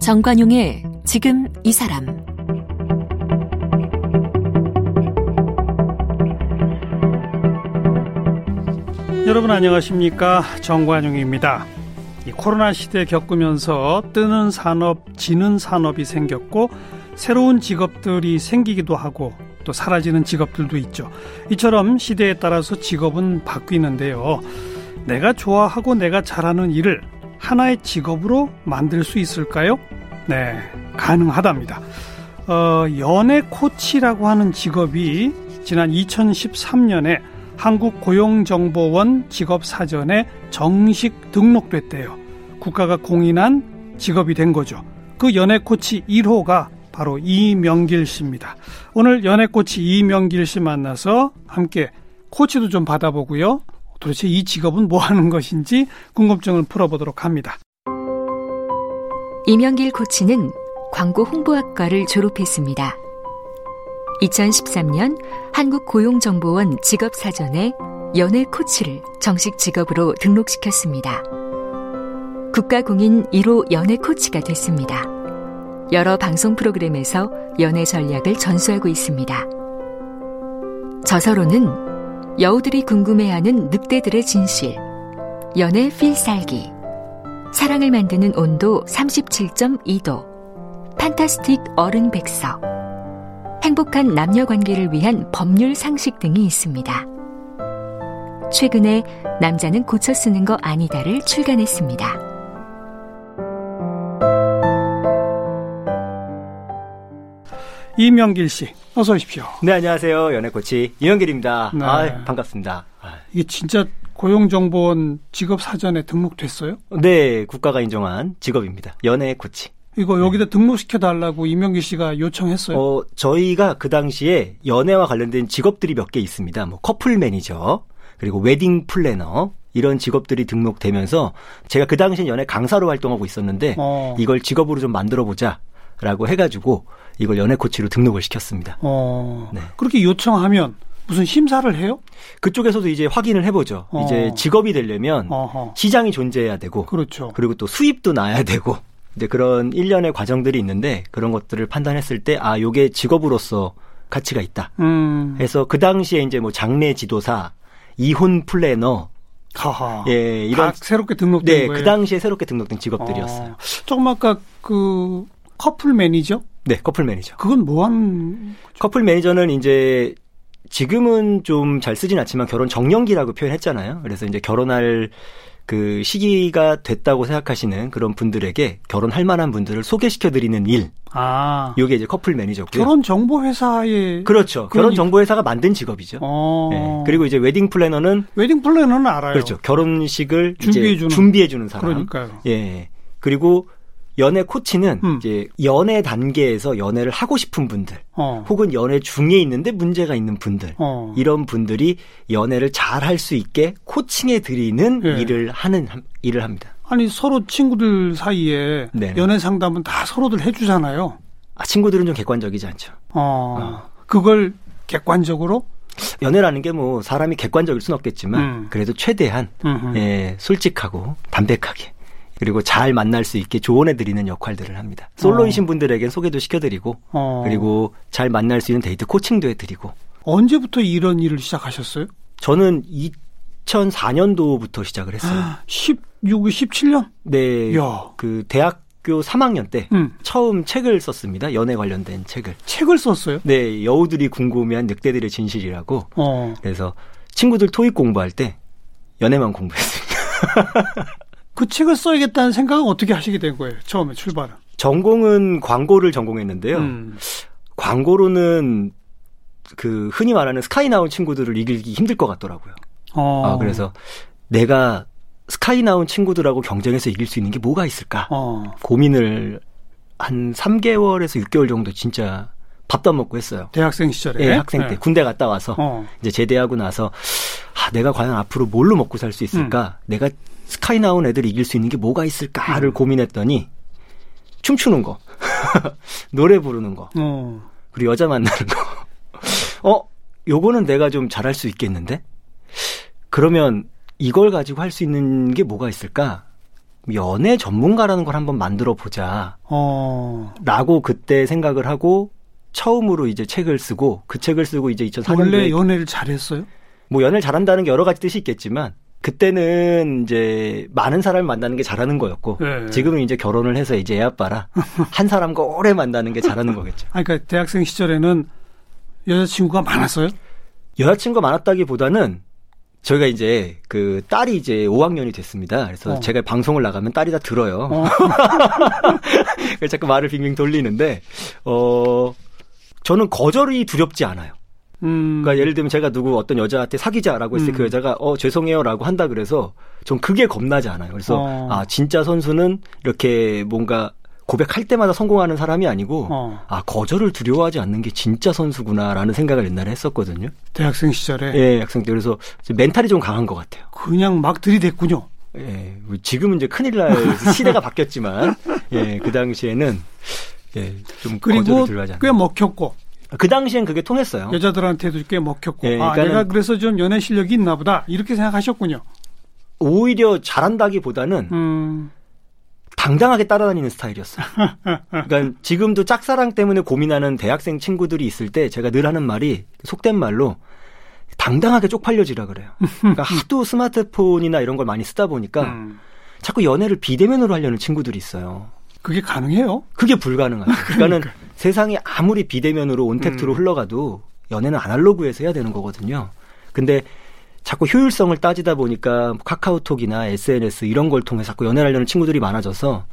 정관용의 지금 이 사람 여러분 안녕하십니까 정관용입니다. 이 코로나 시대 겪으면서 뜨는 산업, 지는 산업이 생겼고 새로운 직업들이 생기기도 하고 또 사라지는 직업들도 있죠. 이처럼 시대에 따라서 직업은 바뀌는데요. 내가 좋아하고 내가 잘하는 일을 하나의 직업으로 만들 수 있을까요? 네, 가능하답니다. 어, 연애 코치라고 하는 직업이 지난 2013년에 한국 고용정보원 직업사전에 정식 등록됐대요. 국가가 공인한 직업이 된 거죠. 그 연애 코치 1호가 바로 이명길 씨입니다. 오늘 연애 코치 이명길 씨 만나서 함께 코치도 좀 받아보고요. 도대체 이 직업은 뭐 하는 것인지 궁금증을 풀어보도록 합니다. 이명길 코치는 광고 홍보학과를 졸업했습니다. 2013년 한국고용정보원 직업사전에 연애 코치를 정식 직업으로 등록시켰습니다. 국가공인 1호 연애 코치가 됐습니다. 여러 방송 프로그램에서 연애 전략을 전수하고 있습니다. 저서로는 여우들이 궁금해하는 늑대들의 진실, 연애 필살기, 사랑을 만드는 온도 37.2도, 판타스틱 어른 백서, 행복한 남녀 관계를 위한 법률 상식 등이 있습니다. 최근에 남자는 고쳐 쓰는 거 아니다를 출간했습니다. 이명길 씨, 어서 오십시오. 네, 안녕하세요. 연애코치 이명길입니다. 네. 아, 반갑습니다. 이게 진짜 고용정보원 직업 사전에 등록됐어요? 네, 국가가 인정한 직업입니다. 연애코치. 이거 여기다 등록시켜 달라고 이명길 씨가 요청했어요. 어, 저희가 그 당시에 연애와 관련된 직업들이 몇 개 있습니다. 뭐 커플 매니저, 그리고 웨딩 플래너, 이런 직업들이 등록되면서 제가 그 당시엔 연애 강사로 활동하고 있었는데 어. 이걸 직업으로 좀 만들어 보자 라고 해가지고 이걸 연애 코치로 등록을 시켰습니다. 어, 네. 그렇게 요청하면 무슨 심사를 해요? 그쪽에서도 이제 확인을 해보죠. 어. 이제 직업이 되려면 어허. 시장이 존재해야 되고 그렇죠. 그리고 또 수입도 나야 되고 이제 그런 일련의 과정들이 있는데 그런 것들을 판단했을 때 아 요게 직업으로서 가치가 있다. 음, 해서 그 당시에 이제 뭐 장례 지도사, 이혼 플래너, 하하. 예다 이런 새롭게 등록된 네, 거예요. 그 당시에 새롭게 등록된 직업들이었어요. 어, 조금 아까 그 커플 매니저 네, 커플 매니저. 그건 뭐 하는 커플 매니저는 이제 지금은 좀 잘 쓰진 않지만 결혼 적령기라고 표현했잖아요. 그래서 이제 결혼할 그 시기가 됐다고 생각하시는 그런 분들에게 결혼할 만한 분들을 소개시켜 드리는 일. 아 요게 이제 커플 매니저고요. 결혼 정보 회사의 그렇죠. 결혼 정보 회사가 만든 직업이죠. 어 네. 그리고 이제 웨딩 플래너는 웨딩 플래너는 알아요. 그렇죠. 결혼식을 준비해 주는. 준비해 주는 사람. 그러니까요. 예. 그리고 연애 코치는 음. 이제 연애 단계에서 연애를 하고 싶은 분들, 어. 혹은 연애 중에 있는데 문제가 있는 분들, 어. 이런 분들이 연애를 잘 할 수 있게 코칭해 드리는 예. 일을 하는 함- 일을 합니다. 아니 서로 친구들 사이에 네. 연애 상담은 다 서로들 해주잖아요. 아, 친구들은 좀 객관적이지 않죠. 어. 그걸 객관적으로 연애라는 게 뭐 사람이 객관적일 순 없겠지만 음. 그래도 최대한 음흠. 예, 솔직하고 담백하게 그리고 잘 만날 수 있게 조언해 드리는 역할들을 합니다. 솔로이신 분들에겐 소개도 시켜드리고 어. 그리고 잘 만날 수 있는 데이트 코칭도 해드리고 언제부터 이런 일을 시작하셨어요? 저는 2004년도부터 시작을 했어요. 16, 17년? 네, 야. 그 대학교 3학년 때 음. 처음 책을 썼습니다. 연애 관련된 책을. 책을 썼어요? 네, 여우들이 궁금해한 늑대들의 진실이라고. 어. 그래서 친구들 토익 공부할 때 연애만 공부했습니다. 그 책을 써야겠다는 생각은 어떻게 하시게 된 거예요? 처음에 출발은. 전공은 광고를 전공했는데요. 음. 광고로는 그 흔히 말하는 스카이 나온 친구들을 이기기 힘들 것 같더라고요. 어. 아, 그래서 내가 스카이 나온 친구들하고 경쟁해서 이길 수 있는 게 뭐가 있을까? 어. 고민을 한 3개월에서 6개월 정도 진짜 밥도 안 먹고 했어요. 대학생 시절에. 예, 학생 때 네. 군대 갔다 와서 어. 이제 제대하고 나서 아, 내가 과연 앞으로 뭘로 먹고 살 수 있을까? 내가 스카이 나온 애들 이길 수 있는 게 뭐가 있을까를 음. 고민했더니 춤추는 거, 노래 부르는 거, 어. 그리고 여자 만나는 거. 어, 요거는 내가 좀 잘할 수 있겠는데? 그러면 이걸 가지고 할 수 있는 게 뭐가 있을까? 연애 전문가라는 걸 한번 만들어 보자. 어. 라고 그때 생각을 하고 처음으로 이제 책을 쓰고 그 책을 쓰고 이제 2004년도에 원래 연애를 잘했어요? 뭐 연애를 잘한다는 게 여러 가지 뜻이 있겠지만 그때는 이제 많은 사람을 만나는 게 잘하는 거였고 네. 지금은 이제 결혼을 해서 이제 애 아빠라 한 사람과 오래 만나는 게 잘하는 거겠죠. 아니, 그러니까 대학생 시절에는 여자친구가 많았어요? 여자친구가 많았다기보다는 저희가 이제 그 딸이 이제 5학년이 됐습니다. 그래서 어. 제가 방송을 나가면 딸이 다 들어요. 어. 그래서 자꾸 말을 빙빙 돌리는데 어 저는 거절이 두렵지 않아요. 음. 그러니까 예를 들면 제가 누구 어떤 여자한테 사귀자라고 했을 때 음. 그 여자가 어 죄송해요라고 한다 그래서 전 그게 겁나지 않아요. 그래서 어. 아 진짜 선수는 이렇게 뭔가 고백할 때마다 성공하는 사람이 아니고 어. 아 거절을 두려워하지 않는 게 진짜 선수구나라는 생각을 옛날에 했었거든요. 대학생 시절에 예, 학생 때 그래서 멘탈이 좀 강한 것 같아요. 그냥 막 들이댔군요. 예, 지금은 이제 큰일 날 시대가 바뀌었지만 예, 그 당시에는 예, 좀 그리고 거절을 두려워하지 꽤 않는. 먹혔고 그 당시엔 그게 통했어요. 여자들한테도 꽤 먹혔고 예, 아 내가 그래서 좀 연애 실력이 있나 보다 이렇게 생각하셨군요. 오히려 잘한다기보다는 음. 당당하게 따라다니는 스타일이었어요. 그러니까 지금도 짝사랑 때문에 고민하는 대학생 친구들이 있을 때 제가 늘 하는 말이 속된 말로 당당하게 쪽팔려지라 그래요. 그러니까 하도 스마트폰이나 이런 걸 많이 쓰다 보니까 음. 자꾸 연애를 비대면으로 하려는 친구들이 있어요. 그게 가능해요? 그게 불가능하죠. 그러니까는 세상이 아무리 비대면으로 온택트로 음. 흘러가도 연애는 아날로그에서 해야 되는 거거든요. 근데 자꾸 효율성을 따지다 보니까 카카오톡이나 SNS 이런 걸 통해 자꾸 연애를 하려는 친구들이 많아져서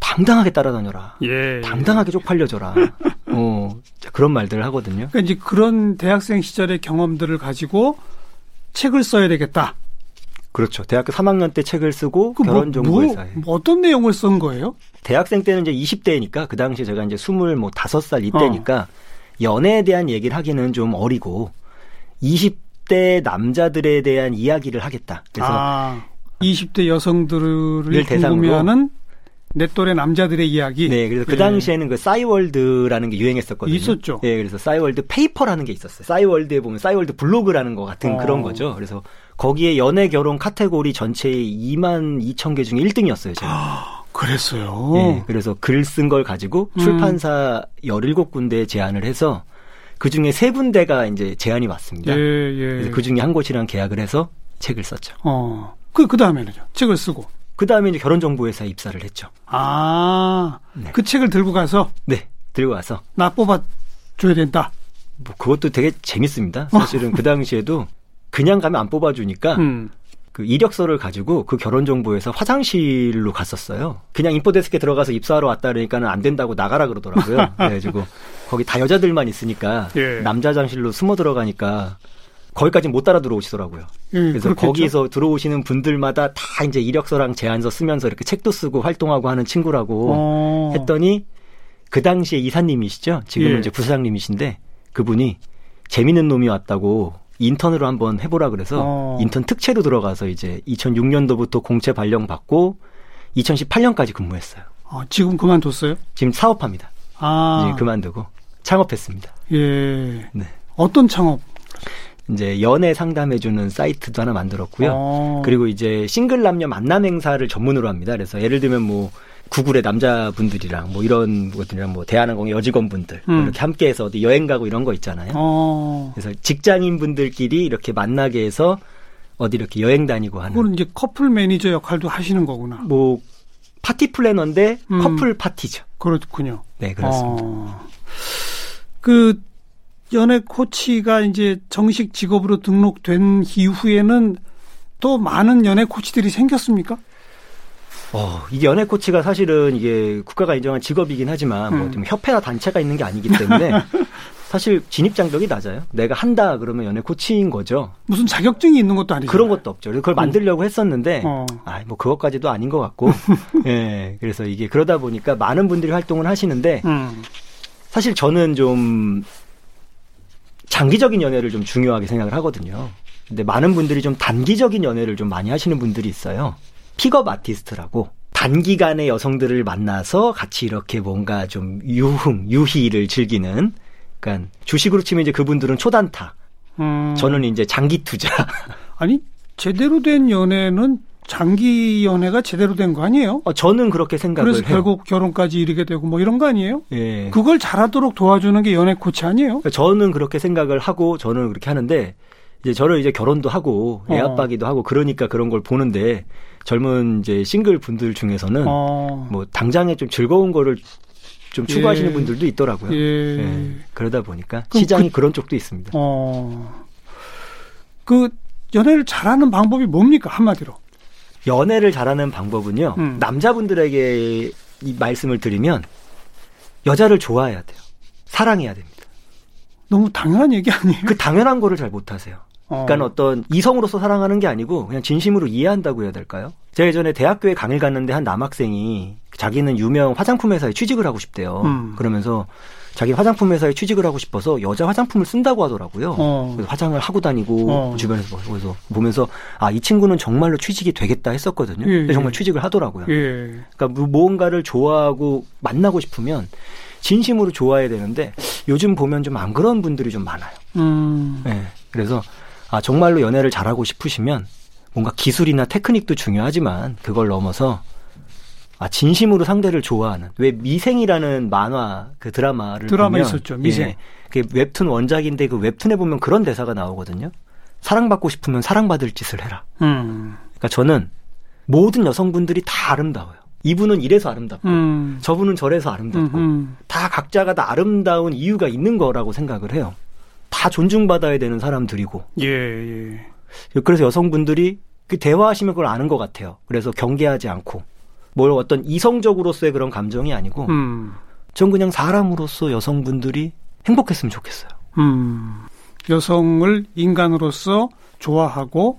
당당하게 따라다녀라. 예. 당당하게 쪽팔려줘라. 어, 자, 그런 말들을 하거든요. 그러니까 이제 그런 대학생 시절의 경험들을 가지고 책을 써야 되겠다. 그렇죠. 대학교 3학년 때 책을 쓰고 그 뭐, 결혼 정보의 뭐. 뭐 어떤 내용을 쓴 거예요? 대학생 때는 이제 20대니까 그 당시에 제가 이제 25살 어. 이때니까 연애에 대한 얘기를 하기는 좀 어리고 20대 남자들에 대한 이야기를 하겠다. 그래서 아, 20대 여성들을 를 대상으로? 궁금해하는 내 또래 남자들의 이야기. 네, 그래서 그 예. 당시에는 그 싸이월드라는 게 유행했었거든요. 있었죠. 예, 그래서 싸이월드 페이퍼라는 게 있었어요. 싸이월드에 보면 싸이월드 블로그라는 것 같은 어. 그런 거죠. 그래서 거기에 연애 결혼 카테고리 전체의 2만 2천 개 중에 1등이었어요, 제가. 그랬어요. 예, 그래서 글 쓴 걸 가지고 음. 출판사 17군데에 제안을 해서 그 중에 세 군데가 이제 제안이 왔습니다. 예, 예. 그래서 그 중에 한 곳이랑 계약을 해서 책을 썼죠. 어. 그, 그 다음에는요. 책을 쓰고. 그 다음에 이제 결혼정보회사에 입사를 했죠. 아, 네. 그 책을 들고 가서 네, 들고 와서 나 뽑아줘야 된다. 뭐 그것도 되게 재밌습니다. 사실은 그 당시에도 그냥 가면 안 뽑아주니까 음. 그 이력서를 가지고 그 결혼정보회사 화장실로 갔었어요. 그냥 인포데스크에 들어가서 입사하러 왔다 그러니까는 안 된다고 나가라 그러더라고요. 그래가지고 거기 다 여자들만 있으니까 예. 남자 화장실로 숨어 들어가니까 거기까지 못 따라 들어오시더라고요. 예, 그래서 그렇겠죠. 거기서 들어오시는 분들마다 다 이제 이력서랑 제안서 쓰면서 이렇게 책도 쓰고 활동하고 하는 친구라고 어. 했더니 그 당시에 이사님이시죠. 지금은 예. 이제 부사장님이신데 그분이 재밌는 놈이 왔다고 인턴으로 한번 해보라 그래서 어. 인턴 특채로 들어가서 이제 2006년도부터 공채 발령 받고 2018년까지 근무했어요. 어, 지금 그만뒀어요? 지금 사업합니다. 아. 이제 그만두고 창업했습니다. 예. 네. 어떤 창업? 이제 연애 상담해주는 사이트도 하나 만들었고요. 어. 그리고 이제 싱글 남녀 만남 행사를 전문으로 합니다. 그래서 예를 들면 뭐 구글의 남자분들이랑 뭐 이런 것들이랑 뭐 대한항공의 여직원분들 뭐 음. 이렇게 함께해서 어디 여행 가고 이런 거 있잖아요. 어. 그래서 직장인 분들끼리 이렇게 만나게 해서 어디 이렇게 여행 다니고 하는 그건 이제 커플 매니저 역할도 하시는 거구나. 뭐 파티 플래너인데 음. 커플 파티죠. 그렇군요. 네 그렇습니다. 어. 그 연애 코치가 이제 정식 직업으로 등록된 이후에는 또 많은 연애 코치들이 생겼습니까? 어, 이게 연애 코치가 사실은 이게 국가가 인정한 직업이긴 하지만 뭐 음. 좀 협회나 단체가 있는 게 아니기 때문에 사실 진입 장벽이 낮아요. 내가 한다 그러면 연애 코치인 거죠. 무슨 자격증이 있는 것도 아니죠. 그런 것도 없죠. 그걸 만들려고 했었는데, 어. 아, 뭐 그것까지도 아닌 것 같고, 예. 그래서 이게 그러다 보니까 많은 분들이 활동을 하시는데, 음. 사실 저는 좀 장기적인 연애를 좀 중요하게 생각을 하거든요. 근데 많은 분들이 좀 단기적인 연애를 좀 많이 하시는 분들이 있어요. 픽업 아티스트라고. 단기간에 여성들을 만나서 같이 이렇게 뭔가 좀 유흥, 유희를 즐기는 그러니까 주식으로 치면 이제 그분들은 초단타. 음. 저는 이제 장기 투자. 아니 제대로 된 연애는 장기 연애가 제대로 된 거 아니에요? 어, 저는 그렇게 생각을 그래서 해요. 결국 결혼까지 이르게 되고 뭐 이런 거 아니에요? 예. 그걸 잘하도록 도와주는 게 연애 코치 아니에요? 그러니까 저는 그렇게 생각을 하고 저는 그렇게 하는데 이제 저는 이제 결혼도 하고 애 어. 아빠기도 하고 그러니까 그런 걸 보는데 젊은 이제 싱글 분들 중에서는 어. 뭐 당장에 좀 즐거운 거를 좀 추구하시는 예. 분들도 있더라고요. 예. 예. 그러다 보니까 시장이 그... 런 쪽도 있습니다. 어. 그 연애를 잘하는 방법이 뭡니까 한마디로? 연애를 잘하는 방법은요. 음. 남자분들에게 이 말씀을 드리면 여자를 좋아해야 돼요. 사랑해야 됩니다. 너무 당연한 얘기 아니에요? 그 당연한 거를 잘 못하세요. 어. 그러니까 어떤 이성으로서 사랑하는 게 아니고 그냥 진심으로 이해한다고 해야 될까요? 제가 예전에 대학교에 강의를 갔는데 한 남학생이 자기는 유명 화장품 회사에 취직을 하고 싶대요. 음. 그러면서 자기 화장품 회사에 취직을 하고 싶어서 여자 화장품을 쓴다고 하더라고요. 어. 그래서 화장을 하고 다니고 어. 주변에서 그래서 보면서 아 이 친구는 정말로 취직이 되겠다 했었거든요. 예, 근데 예. 정말 취직을 하더라고요. 예. 그러니까 뭐- 무언가를 좋아하고 만나고 싶으면 진심으로 좋아해야 되는데 요즘 보면 좀 안 그런 분들이 좀 많아요. 음. 네. 그래서 아 정말로 연애를 잘하고 싶으시면 뭔가 기술이나 테크닉도 중요하지만 그걸 넘어서 아 진심으로 상대를 좋아하는 왜 미생이라는 만화 그 드라마를 드라마 보면 있었죠, 미생. 예, 그 웹툰 원작인데 그 웹툰에 보면 그런 대사가 나오거든요. 사랑받고 싶으면 사랑받을 짓을 해라. 음. 그러니까 저는 모든 여성분들이 다 아름다워요. 이분은 이래서 아름답고 음. 저분은 저래서 아름답고 음. 다 각자가 다 아름다운 이유가 있는 거라고 생각을 해요. 다 존중받아야 되는 사람들이고. 예, 예. 그래서 여성분들이 그 대화하시면 그걸 아는 것 같아요. 그래서 경계하지 않고 뭘 어떤 이성적으로서의 그런 감정이 아니고 음. 전 그냥 사람으로서 여성분들이 행복했으면 좋겠어요. 음. 여성을 인간으로서 좋아하고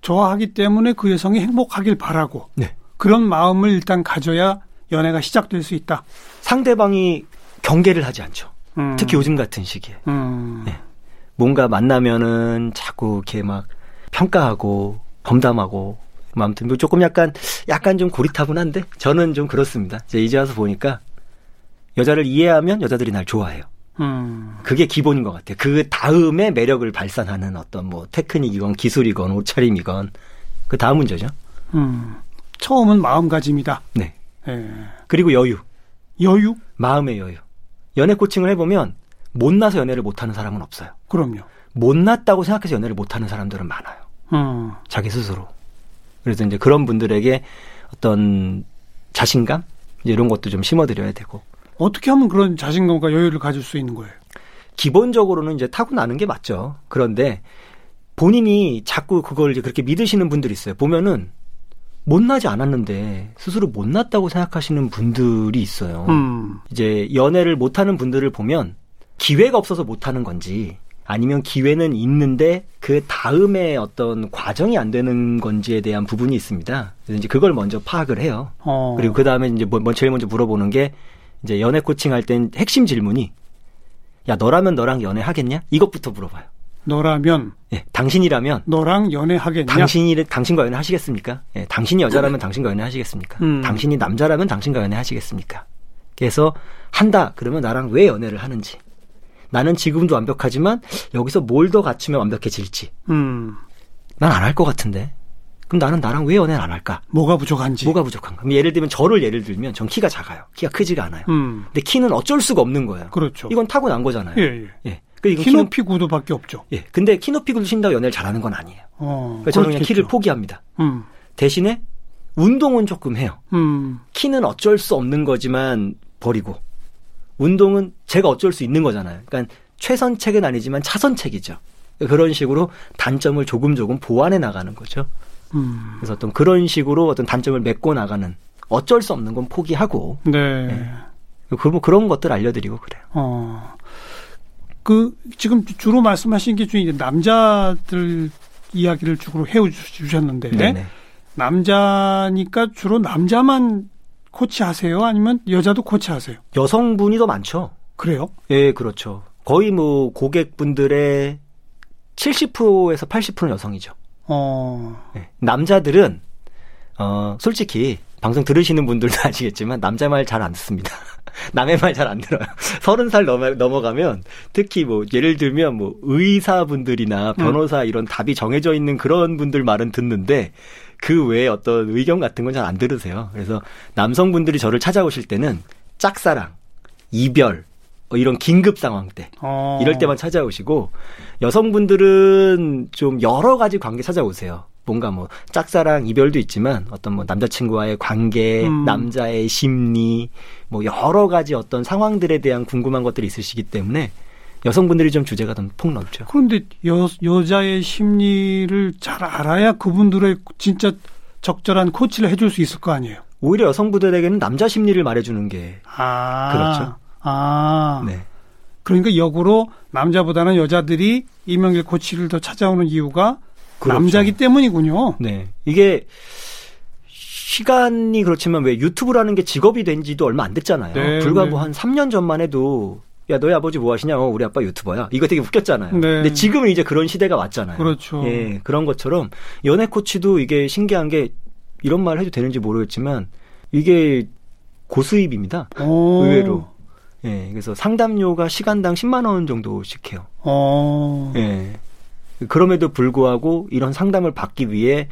좋아하기 때문에 그 여성이 행복하길 바라고 네. 그런 마음을 일단 가져야 연애가 시작될 수 있다. 상대방이 경계를 하지 않죠. 음. 특히 요즘 같은 시기에. 음. 네. 뭔가 만나면은 자꾸 이렇게 막 평가하고 범담하고 뭐 아무튼 뭐 조금 약간 약간 좀 고리타분한데 저는 좀 그렇습니다. 이제 이제 와서 보니까 여자를 이해하면 여자들이 날 좋아해요. 음. 그게 기본인 것 같아요. 그 다음에 매력을 발산하는 어떤 뭐 테크닉이건 기술이건 옷차림이건 그 다음 문제죠. 음. 처음은 마음가짐이다. 네. 예. 그리고 여유, 여유? 마음의 여유. 연애 코칭을 해보면 못나서 연애를 못하는 사람은 없어요. 그럼요. 못났다고 생각해서 연애를 못하는 사람들은 많아요. 음. 자기 스스로. 그래서 이제 그런 분들에게 어떤 자신감 이제 이런 것도 좀 심어드려야 되고 어떻게 하면 그런 자신감과 여유를 가질 수 있는 거예요? 기본적으로는 이제 타고나는 게 맞죠. 그런데 본인이 자꾸 그걸 이제 그렇게 믿으시는 분들이 있어요. 보면은 못나지 않았는데 스스로 못났다고 생각하시는 분들이 있어요. 음. 이제 연애를 못하는 분들을 보면 기회가 없어서 못하는 건지 아니면 기회는 있는데 그 다음에 어떤 과정이 안 되는 건지에 대한 부분이 있습니다. 그래서 이제 그걸 먼저 파악을 해요. 어. 그리고 그 다음에 이제 뭐, 뭐 제일 먼저 물어보는 게 이제 연애 코칭 할 땐 핵심 질문이 야 너라면 너랑 연애 하겠냐? 이것부터 물어봐요. 너라면 예, 당신이라면 너랑 연애하겠냐? 당신이 당신과 연애 하시겠습니까? 예, 당신이 여자라면 당신과 연애 하시겠습니까? 음. 당신이 남자라면 당신과 연애 하시겠습니까? 그래서 한다 그러면 나랑 왜 연애를 하는지 나는 지금도 완벽하지만 여기서 뭘 더 갖추면 완벽해질지 음. 난 안 할 것 같은데 그럼 나는 나랑 왜 연애를 안 할까? 뭐가 부족한지. 뭐가 부족한가? 예를 들면 저를 예를 들면 전 키가 작아요. 키가 크지가 않아요. 음. 근데 키는 어쩔 수가 없는 거예요. 그렇죠. 이건 타고난 거잖아요. 예, 예. 예. 그 이건 키 키높- 높이 구두밖에 없죠. 예. 근데 키 높이 구두 신는다고 연애를 잘하는 건 아니에요. 어. 그러니까 저는 그냥. 키를 포기합니다. 음. 대신에 운동은 조금 해요. 음. 키는 어쩔 수 없는 거지만 버리고 운동은 제가 어쩔 수 있는 거잖아요. 그러니까 최선책은 아니지만 차선책이죠. 그런 식으로 단점을 조금 조금 보완해 나가는 거죠. 음. 그래서 어떤 그런 식으로 어떤 단점을 메꿔 나가는 어쩔 수 없는 건 포기하고 네. 그뭐 그런 것들 알려드리고 그래요. 어. 그 지금 주로 말씀하신 게 중에 남자들 이야기를 주로 해 주셨는데 네네. 남자니까 주로 남자만 코치 하세요? 아니면 여자도 코치 하세요? 여성분이 더 많죠. 그래요? 예, 그렇죠. 거의 뭐 고객분들의 70%에서 80%는 여성이죠. 어. 예. 남자들은 어 솔직히 방송 들으시는 분들도 아시겠지만 남자 말 잘 안 듣습니다. 남의 말 잘 안 들어요. 서른 살 넘어, 넘어가면 특히 뭐 예를 들면 뭐 의사분들이나 변호사 이런 답이 정해져 있는 그런 분들 말은 듣는데 그 외에 어떤 의견 같은 건 잘 안 들으세요. 그래서 남성분들이 저를 찾아오실 때는 짝사랑, 이별, 뭐 이런 긴급 상황 때 어. 이럴 때만 찾아오시고 여성분들은 좀 여러 가지 관계 찾아오세요. 뭔가 뭐 짝사랑 이별도 있지만 어떤 뭐 남자친구와의 관계, 음. 남자의 심리, 뭐 여러 가지 어떤 상황들에 대한 궁금한 것들이 있으시기 때문에 여성분들이 좀 주제가 좀 폭넓죠. 그런데 여, 여자의 심리를 잘 알아야 그분들의 진짜 적절한 코치를 해줄 수 있을 거 아니에요. 오히려 여성분들에게는 남자 심리를 말해주는 게 아. 그렇죠. 아. 네. 그러니까 역으로 남자보다는 여자들이 이명길 코치를 더 찾아오는 이유가 그렇죠. 남자기 때문이군요. 네. 이게 시간이 그렇지만 왜 유튜브라는 게 직업이 된 지도 얼마 안 됐잖아요. 네, 불과 네. 뭐한 3년 전만 해도 야, 너희 아버지 뭐 하시냐? 어, 우리 아빠 유튜버야. 이거 되게 웃겼잖아요. 네. 근데 지금은 이제 그런 시대가 왔잖아요. 그렇죠. 예, 그런 것처럼 연애 코치도 이게 신기한 게 이런 말 해도 되는지 모르겠지만 이게 고수입입니다. 오. 의외로. 예, 그래서 상담료가 시간당 10만 원 정도씩 해요. 어. 예. 그럼에도 불구하고 이런 상담을 받기 위해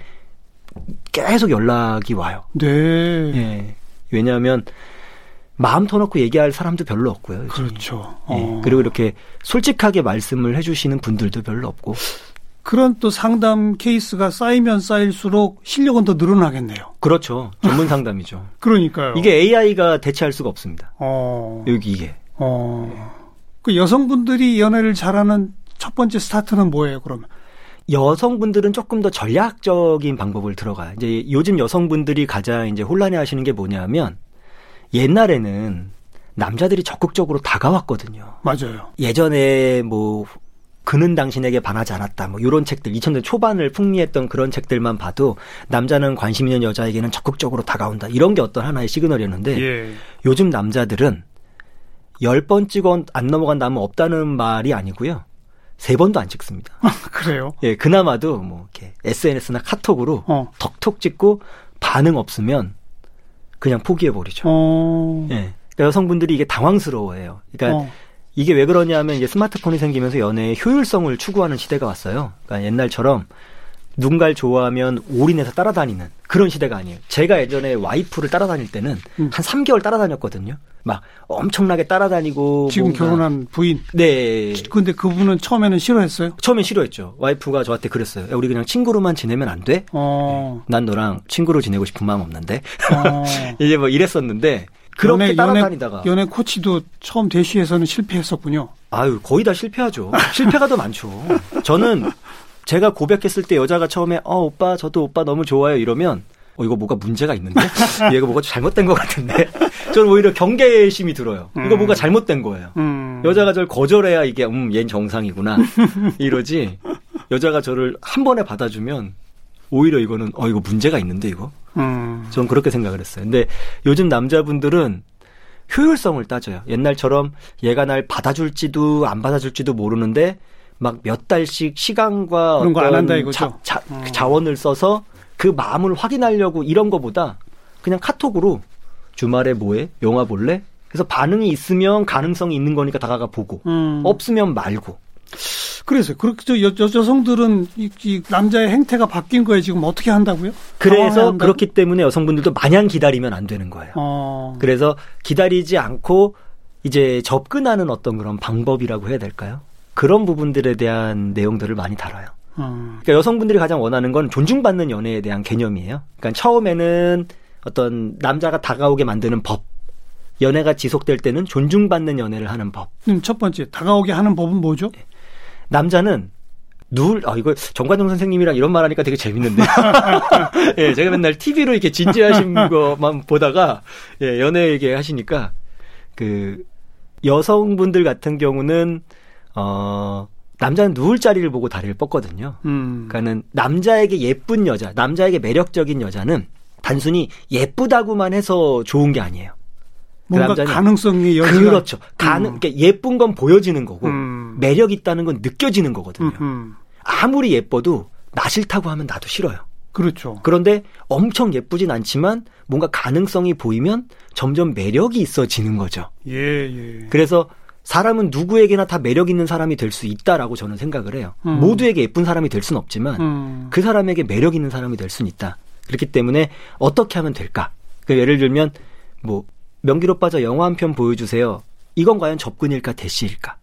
계속 연락이 와요. 네. 예. 왜냐하면 마음 터놓고 얘기할 사람도 별로 없고요. 요즘에. 그렇죠. 예. 어. 그리고 이렇게 솔직하게 말씀을 해주시는 분들도 별로 없고. 그런 또 상담 케이스가 쌓이면 쌓일수록 실력은 더 늘어나겠네요. 그렇죠. 전문 상담이죠. 그러니까요. 이게 AI가 대체할 수가 없습니다. 어. 여기 이게. 어. 그 여성분들이 연애를 잘하는 첫 번째 스타트는 뭐예요, 그러면? 여성분들은 조금 더 전략적인 방법을 들어가요. 이제 요즘 여성분들이 가장 이제 혼란해 하시는 게 뭐냐면 옛날에는 남자들이 적극적으로 다가왔거든요. 맞아요. 예전에 뭐 그는 당신에게 반하지 않았다. 뭐 이런 책들 2000년 초반을 풍미했던 그런 책들만 봐도 남자는 관심 있는 여자에게는 적극적으로 다가온다. 이런 게 어떤 하나의 시그널이었는데 예. 요즘 남자들은 열번 찍어 안 넘어간 다음은 없다는 말이 아니고요. 세 번도 안 찍습니다. 그래요. 예, 그나마도 뭐 이렇게 SNS나 카톡으로 어. 톡톡 찍고 반응 없으면 그냥 포기해 버리죠. 어. 예. 그러니까 여성분들이 이게 당황스러워해요. 그러니까 어. 이게 왜 그러냐면 이제 스마트폰이 생기면서 연애의 효율성을 추구하는 시대가 왔어요. 그러니까 옛날처럼 누군가를 좋아하면 올인해서 따라다니는 그런 시대가 아니에요. 제가 예전에 와이프를 따라다닐 때는 음. 한 3개월 따라다녔거든요. 막 엄청나게 따라다니고 지금 뭔가- 결혼한 부인. 네. 근데 그분은 처음에는 싫어했어요? 처음엔 싫어했죠. 와이프가 저한테 그랬어요. 야, 우리 그냥 친구로만 지내면 안 돼? 어. 난 너랑 친구로 지내고 싶은 마음 없는데. 어. 이제 뭐 이랬었는데 그렇게 연애, 따라다니다가 연애, 연애 코치도 처음 대시에서는 실패했었군요. 아유 거의 다 실패하죠. 실패가 더 많죠. 저는 제가 고백했을 때 여자가 처음에 어 오빠 저도 오빠 너무 좋아요 이러면 어 이거 뭐가 문제가 있는데 얘가 뭐가 잘못된 것 같은데 저는 오히려 경계심이 들어요. 이거 음. 뭐가 잘못된 거예요. 음. 여자가 저를 거절해야 이게 음 얜 정상이구나 이러지 여자가 저를 한 번에 받아주면 오히려 이거는 어 이거 문제가 있는데 이거 음. 전 그렇게 생각을 했어요. 근데 요즘 남자분들은 효율성을 따져요. 옛날처럼 얘가 날 받아줄지도 안 받아줄지도 모르는데 막 몇 달씩 시간과 그런 거안 어떤 한다 이거죠? 자, 자, 음. 자원을 써서 그 마음을 확인하려고 이런 거보다 그냥 카톡으로 주말에 뭐해? 영화 볼래? 그래서 반응이 있으면 가능성이 있는 거니까 다가가 보고 음. 없으면 말고 그래서 그렇게 저 여, 여- 여성들은 이, 이 남자의 행태가 바뀐 거에 지금 어떻게 한다고요? 그래서? 그렇기 때문에 여성분들도 마냥 기다리면 안 되는 거예요. 어. 그래서 기다리지 않고 이제 접근하는 어떤 그런 방법이라고 해야 될까요? 그런 부분들에 대한 내용들을 많이 다뤄요. 어. 그러니까 여성분들이 가장 원하는 건 존중받는 연애에 대한 개념이에요. 그러니까 처음에는 어떤 남자가 다가오게 만드는 법, 연애가 지속될 때는 존중받는 연애를 하는 법. 음, 첫 번째 다가오게 하는 법은 뭐죠? 남자는 누울 아 이거 정관용 선생님이랑 이런 말하니까 되게 재밌는데 예 제가 맨날 TV로 이렇게 진지하신 거만 보다가 예 연애 얘기 하시니까 그 여성분들 같은 경우는 어 남자는 누울 자리를 보고 다리를 뻗거든요. 음. 그러니까는 남자에게 예쁜 여자, 남자에게 매력적인 여자는 단순히 예쁘다고만 해서 좋은 게 아니에요. 뭔가 남자는- 가능성이 여지가 그렇죠. 가능, 음. 그러니까 예쁜 건 보여지는 거고 음. 매력 있다는 건 느껴지는 거거든요. 음, 음. 아무리 예뻐도 나 싫다고 하면 나도 싫어요. 그렇죠. 그런데 엄청 예쁘진 않지만 뭔가 가능성이 보이면 점점 매력이 있어지는 거죠. 예, 예. 그래서 사람은 누구에게나 다 매력 있는 사람이 될 수 있다라고 저는 생각을 해요. 음. 모두에게 예쁜 사람이 될 수는 없지만 음. 그 사람에게 매력 있는 사람이 될 수는 있다. 그렇기 때문에 어떻게 하면 될까? 그 예를 들면 뭐 명기로 빠져 영화 한 편 보여주세요. 이건 과연 접근일까 대시일까?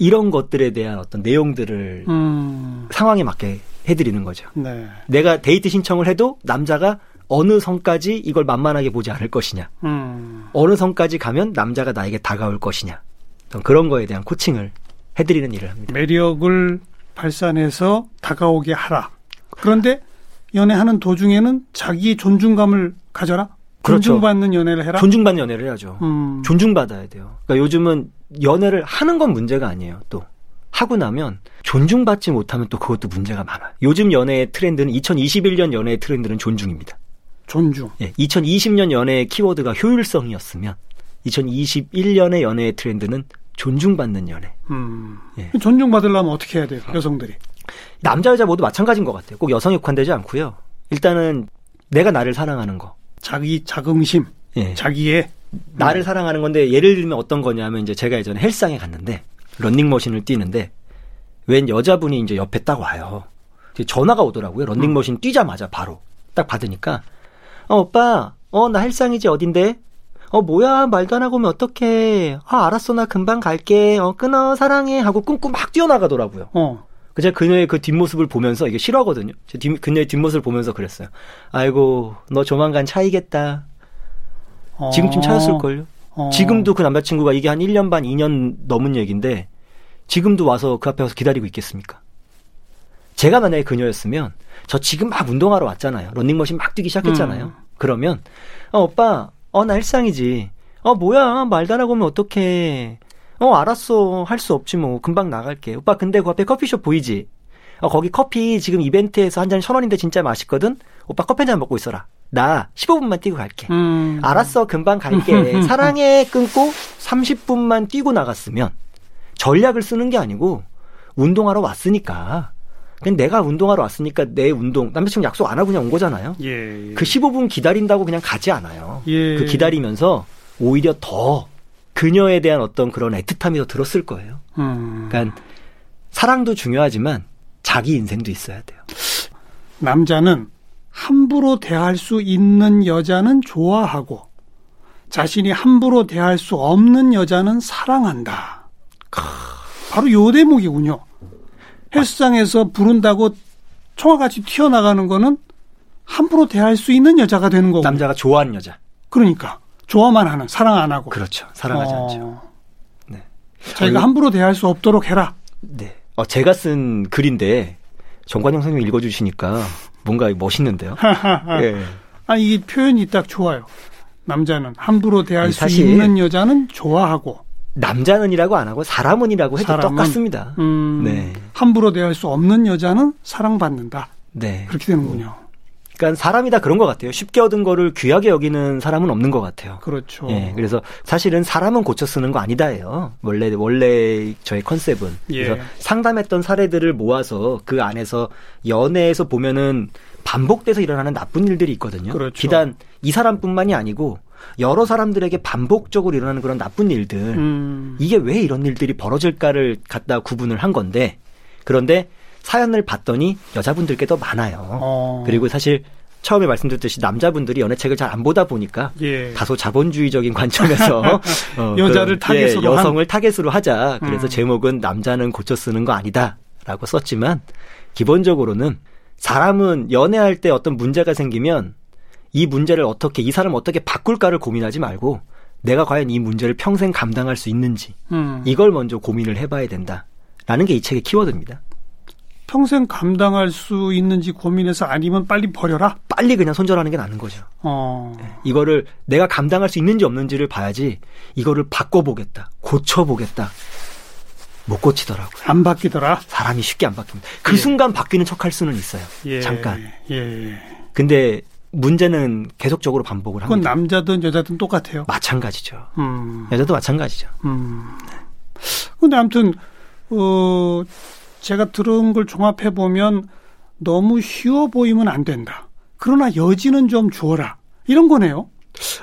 이런 것들에 대한 어떤 내용들을 음. 상황에 맞게 해드리는 거죠. 네. 내가 데이트 신청을 해도 남자가 어느 선까지 이걸 만만하게 보지 않을 것이냐. 음. 어느 선까지 가면 남자가 나에게 다가올 것이냐. 어떤 그런 거에 대한 코칭을 해드리는 일을 합니다. 매력을 발산해서 다가오게 하라. 그런데 연애하는 도중에는 자기 존중감을 가져라. 그렇죠. 존중받는 연애를 해라. 존중받는 연애를 해야죠. 음. 존중받아야 돼요. 그러니까 요즘은 연애를 하는 건 문제가 아니에요. 또 하고 나면 존중받지 못하면 또 그것도 문제가 많아요. 요즘 연애의 트렌드는 2021년 연애의 트렌드는 존중입니다. 존중. 예, 2020년 연애의 키워드가 효율성이었으면 2021년의 연애의 트렌드는 존중받는 연애. 음. 예. 존중받으려면 어떻게 해야 돼요? 여성들이. 남자 여자 모두 마찬가지인 것 같아요. 꼭 여성에 국한되지 않고요. 일단은 내가 나를 사랑하는 거. 자기 자긍심, 예. 자기의 나를 사랑하는 건데 예를 들면 어떤 거냐면 이제 제가 예전에 헬스장에 갔는데 런닝머신을 뛰는데 웬 여자분이 이제 옆에 딱 와요. 전화가 오더라고요. 런닝머신 뛰자마자 바로 딱 받으니까 어 오빠 어 나 헬스장이지 어딘데? 어 뭐야 말도 안 하고 오면 어떡해? 아 알았어 나 금방 갈게. 어 끊어 사랑해 하고 끊고 막 뛰어나가더라고요. 어. 그 제가 그녀의 그 뒷모습을 보면서 이게 싫어하거든요. 제 뒷, 그녀의 뒷모습을 보면서 그랬어요. 아이고 너 조만간 차이겠다. 어. 지금쯤 차였을걸요. 어. 지금도 그 남자친구가 이게 한 1년 반, 2년 넘은 얘기인데 지금도 와서 그 앞에 와서 기다리고 있겠습니까? 제가 만약에 그녀였으면 저 지금 막 운동하러 왔잖아요. 런닝머신 막 뛰기 시작했잖아요. 음. 그러면 어 오빠 어 나 일상이지. 어 뭐야 말도 안 하고 오면 어떡해. 어 알았어 할 수 없지 뭐 금방 나갈게. 오빠 근데 그 앞에 커피숍 보이지? 어 거기 커피 지금 이벤트에서 한 잔 천 원인데 진짜 맛있거든. 오빠 커피 한 잔 먹고 있어라. 나 15분만 뛰고 갈게. 음. 알았어, 금방 갈게. 사랑해 끊고 30분만 뛰고 나갔으면 전략을 쓰는 게 아니고 운동하러 왔으니까. 그냥 내가 운동하러 왔으니까 내 운동 남자친구 약속 안 하고 그냥 온 거잖아요. 예. 예. 그 15분 기다린다고 그냥 가지 않아요. 예. 그 기다리면서 오히려 더 그녀에 대한 어떤 그런 애틋함이 더 들었을 거예요. 음. 그러니까 사랑도 중요하지만 자기 인생도 있어야 돼요. 남자는 함부로 대할 수 있는 여자는 좋아하고 자신이 함부로 대할 수 없는 여자는 사랑한다. 바로 요 대목이군요. 헬스장에서 부른다고 총알같이 튀어나가는 거는 함부로 대할 수 있는 여자가 되는 거고. 남자가 좋아하는 여자. 그러니까 좋아만 하는 사랑 안 하고. 그렇죠. 사랑하지 어, 않죠. 네. 자기가 어, 함부로 대할 수 없도록 해라. 네. 어, 제가 쓴 글인데 정관영 선생님이 읽어주시니까 뭔가 멋있는데요. 예. 아니 이 표현이 딱 좋아요. 남자는 함부로 대할 아니, 수 있는 여자는 좋아하고 남자는이라고 안 하고 사람은이라고 해도 사람은, 똑같습니다. 음, 네. 함부로 대할 수 없는 여자는 사랑받는다. 네. 그렇게 되는군요. 그러니까 사람이 다 그런 것 같아요. 쉽게 얻은 거를 귀하게 여기는 사람은 없는 것 같아요. 그렇죠. 예, 그래서 사실은 사람은 고쳐 쓰는 거 아니다예요. 원래 원래 저의 컨셉은 예. 그래서 상담했던 사례들을 모아서 그 안에서 연애에서 보면은 반복돼서 일어나는 나쁜 일들이 있거든요. 그렇죠. 비단 이 사람뿐만이 아니고 여러 사람들에게 반복적으로 일어나는 그런 나쁜 일들 음, 이게 왜 이런 일들이 벌어질까를 갖다 구분을 한 건데 그런데 사연을 봤더니 여자분들께 더 많아요. 어. 그리고 사실 처음에 말씀드렸듯이 남자분들이 연애책을 잘 안 보다 보니까 예. 다소 자본주의적인 관점에서 어, 여자를 그, 타겟으로 예, 여성을 타겟으로 하자. 그래서 음. 제목은 남자는 고쳐 쓰는 거 아니다라고 썼지만 기본적으로는 사람은 연애할 때 어떤 문제가 생기면 이 문제를 어떻게 이 사람을 어떻게 바꿀까를 고민하지 말고 내가 과연 이 문제를 평생 감당할 수 있는지 음. 이걸 먼저 고민을 해봐야 된다라는 게 이 책의 키워드입니다. 평생 감당할 수 있는지 고민해서 아니면 빨리 버려라. 빨리 그냥 손절하는 게 나는 거죠. 어. 이거를 내가 감당할 수 있는지 없는지를 봐야지 이거를 바꿔보겠다, 고쳐보겠다. 못 고치더라고요. 안 바뀌더라. 사람이 쉽게 안 바뀝니다. 그 예. 순간 바뀌는 척할 수는 있어요. 예. 잠깐. 예. 근데 문제는 계속적으로 반복을 그건 합니다. 남자든 여자든 똑같아요. 마찬가지죠. 음. 여자도 마찬가지죠. 음. 근데 아무튼 어 제가 들은 걸 종합해 보면 너무 쉬워 보이면 안 된다. 그러나 여지는 좀 주어라. 이런 거네요.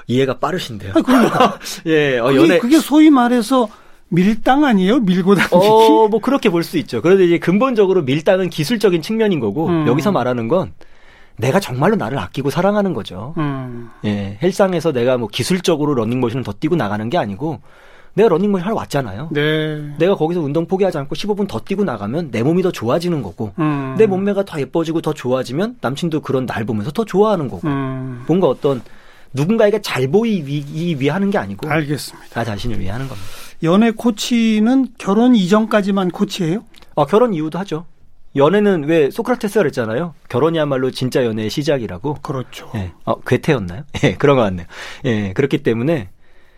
이해가 빠르신데요. 아, 그러니까. 예, 어, 그게, 연애. 그게 소위 말해서 밀당 아니에요? 밀고 당기기? 어, 뭐 그렇게 볼 수 있죠. 그런데 이제 근본적으로 밀당은 기술적인 측면인 거고 음. 여기서 말하는 건 내가 정말로 나를 아끼고 사랑하는 거죠. 음, 예, 헬상에서 내가 뭐 기술적으로 러닝머신을 더 뛰고 나가는 게 아니고 내가 러닝머신 하러 왔잖아요. 네. 내가 거기서 운동 포기하지 않고 15분 더 뛰고 나가면 내 몸이 더 좋아지는 거고 음, 내 몸매가 더 예뻐지고 더 좋아지면 남친도 그런 날 보면서 더 좋아하는 거고 음, 뭔가 어떤 누군가에게 잘 보이기 위해 하는 게 아니고 알겠습니다. 나 자신을 위해 하는 겁니다. 연애 코치는 결혼 이전까지만 코치예요? 어, 결혼 이유도 하죠. 연애는 왜 소크라테스가 그랬잖아요. 결혼이야말로 진짜 연애의 시작이라고. 그렇죠. 예. 어, 괴테였나요? 예, 그런 것 같네요. 예, 그렇기 때문에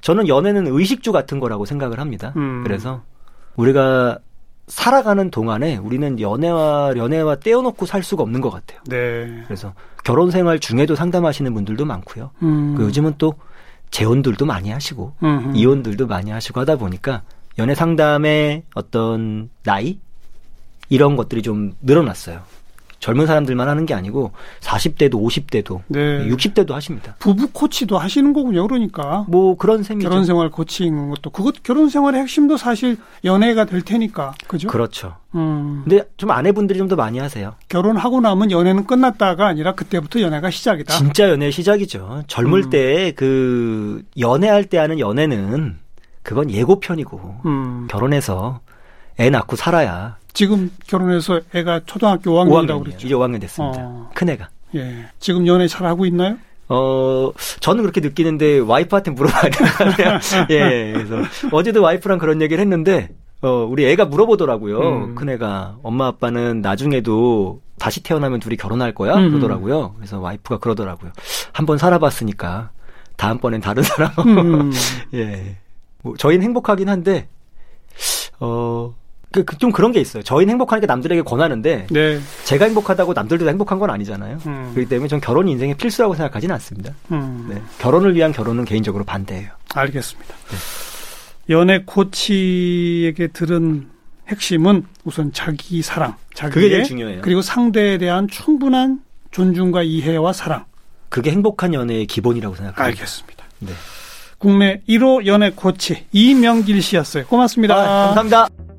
저는 연애는 의식주 같은 거라고 생각을 합니다. 음. 그래서 우리가 살아가는 동안에 우리는 연애와 연애와 떼어놓고 살 수가 없는 것 같아요. 네. 그래서 결혼 생활 중에도 상담하시는 분들도 많고요. 음, 그 요즘은 또 재혼들도 많이 하시고 음, 이혼들도 많이 하시고 하다 보니까 연애 상담의 어떤 나이 이런 것들이 좀 늘어났어요. 젊은 사람들만 하는 게 아니고 40대도 50대도 네. 60대도 하십니다. 부부 코치도 하시는 거군요. 그러니까. 뭐 그런 셈이죠. 결혼 생활 코치인 것도 그것 결혼 생활의 핵심도 사실 연애가 될 테니까 그죠? 그렇죠. 음, 근데 좀 아내분들이 좀 더 많이 하세요. 결혼하고 나면 연애는 끝났다가 아니라 그때부터 연애가 시작이다. 진짜 연애의 시작이죠. 젊을 음. 때그 연애할 때 하는 연애는 그건 예고편이고 음, 결혼해서 애 낳고 살아야 지금 결혼해서 애가 초등학교 5학년이라고 5학년이에요. 그랬죠. 이제 5학년 됐습니다. 어. 큰 애가. 예. 지금 연애 잘 하고 있나요? 어, 저는 그렇게 느끼는데 와이프한테 물어봐야 되나요? 예, 그래서 어제도 와이프랑 그런 얘기를 했는데, 어, 우리 애가 물어보더라고요. 음. 큰 애가 엄마 아빠는 나중에도 다시 태어나면 둘이 결혼할 거야? 음. 그러더라고요. 그래서 와이프가 그러더라고요. 한번 살아봤으니까 다음번엔 다른 사람. 음, 예. 뭐 저희는 행복하긴 한데, 어, 그, 그, 좀 그런 게 있어요. 저희는 행복하니까 남들에게 권하는데, 네. 제가 행복하다고 남들도 행복한 건 아니잖아요. 음, 그렇기 때문에 전 결혼이 인생의 필수라고 생각하지는 않습니다. 음, 네. 결혼을 위한 결혼은 개인적으로 반대예요. 알겠습니다. 연애 코치에게 들은 핵심은 우선 자기 사랑, 자기 그게 제일 중요해요. 그리고 상대에 대한 충분한 존중과 이해와 사랑. 그게 행복한 연애의 기본이라고 생각합니다. 알겠습니다. 네. 국내 1호 연애 코치 이명길 씨였어요. 고맙습니다. 아, 감사합니다.